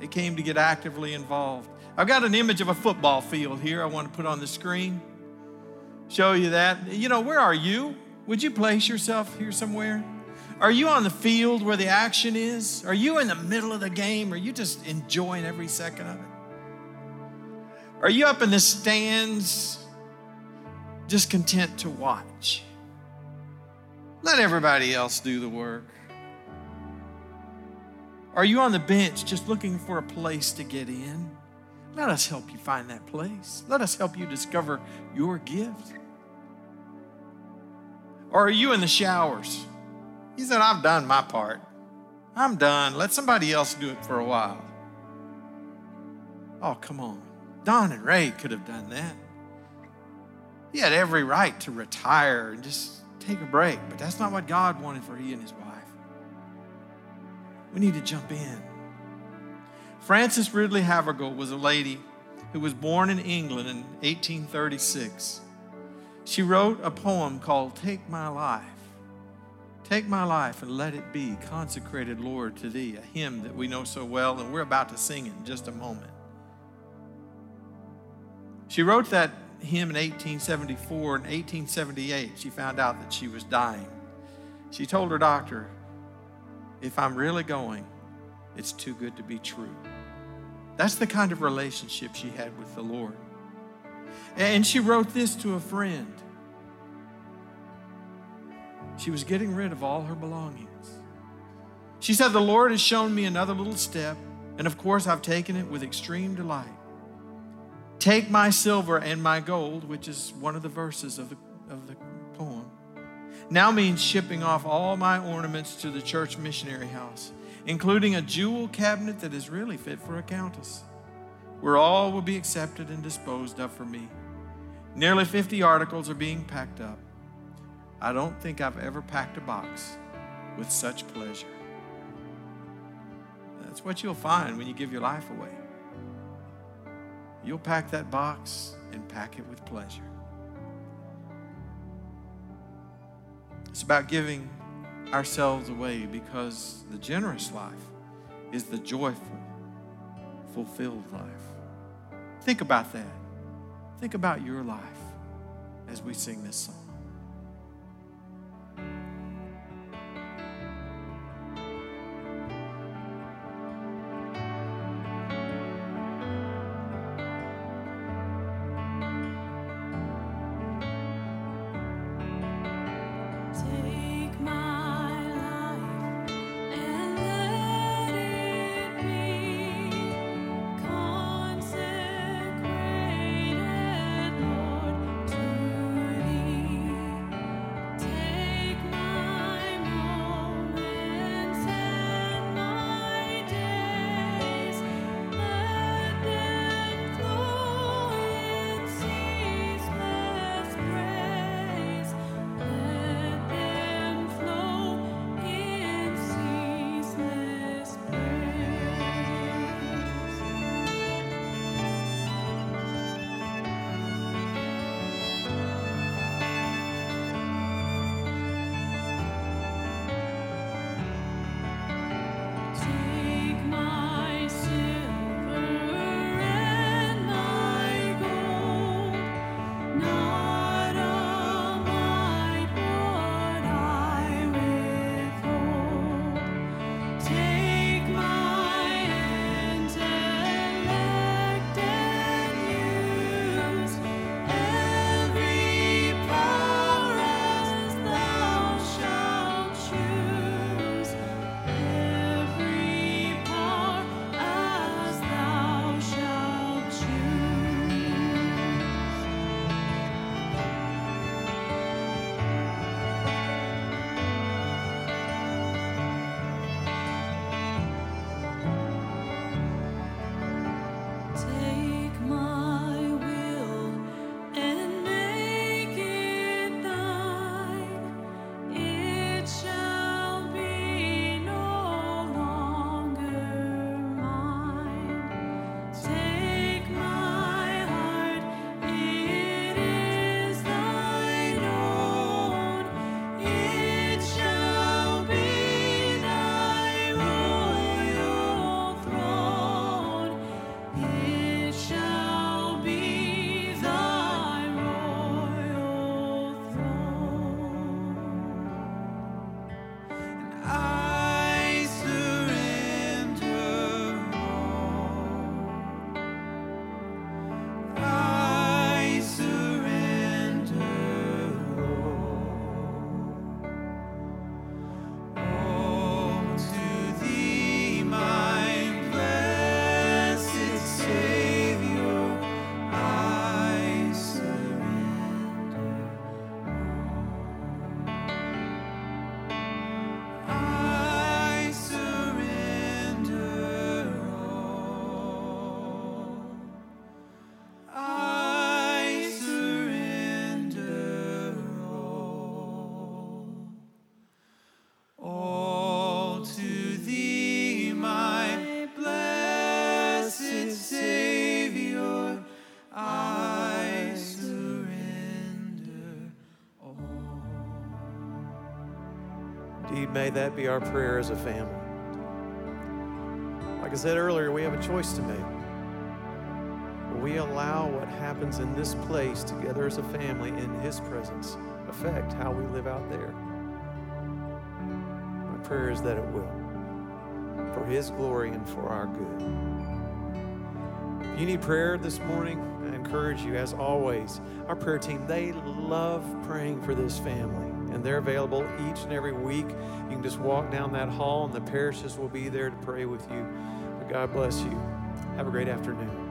they came to get actively involved. I've got an image of a football field here I want to put on the screen. Show you that. You know, where are you? Would you place yourself here somewhere? Are you on the field where the action is? Are you in the middle of the game? Are you just enjoying every second of it? Are you up in the stands just content to watch? Let everybody else do the work. Are you on the bench just looking for a place to get in? Let us help you find that place. Let us help you discover your gift. Or are you in the showers? He said, I've done my part. I'm done. Let somebody else do it for a while. Oh, come on. Don and Ray could have done that. He had every right to retire and just take a break, but that's not what God wanted for he and his wife. We need to jump in. Frances Ridley Havergal was a lady who was born in England in 1836. She wrote a poem called Take My Life. Take my life and let it be consecrated, Lord, to thee, a hymn that we know so well, and we're about to sing in just a moment. She wrote that hymn in 1874. In 1878, she found out that she was dying. She told her doctor, If I'm really going, it's too good to be true. That's the kind of relationship she had with the Lord. And she wrote this to a friend. She was getting rid of all her belongings. She said, The Lord has shown me another little step, and of course I've taken it with extreme delight. Take my silver and my gold, which is one of the verses of the, of the now means shipping off all my ornaments to the church missionary house, including a jewel cabinet that is really fit for a countess, where all will be accepted and disposed of for me. Nearly 50 articles are being packed up. I don't think I've ever packed a box with such pleasure. That's what you'll find when you give your life away. You'll pack that box and pack it with pleasure. It's about giving ourselves away because the generous life is the joyful, fulfilled life. Think about that. Think about your life as we sing this song.
May that be our prayer as a family. Like I said earlier, we have a choice to make. Will we allow what happens in this place together as a family in His presence affect how we live out there? My prayer is that it will, for His glory and for our good. If you need prayer this morning, I encourage you, as always, our prayer team, they love praying for this family, and they're available each and every week. You can just walk down that hall, and the parishes will be there to pray with you. But God bless you. Have a great afternoon.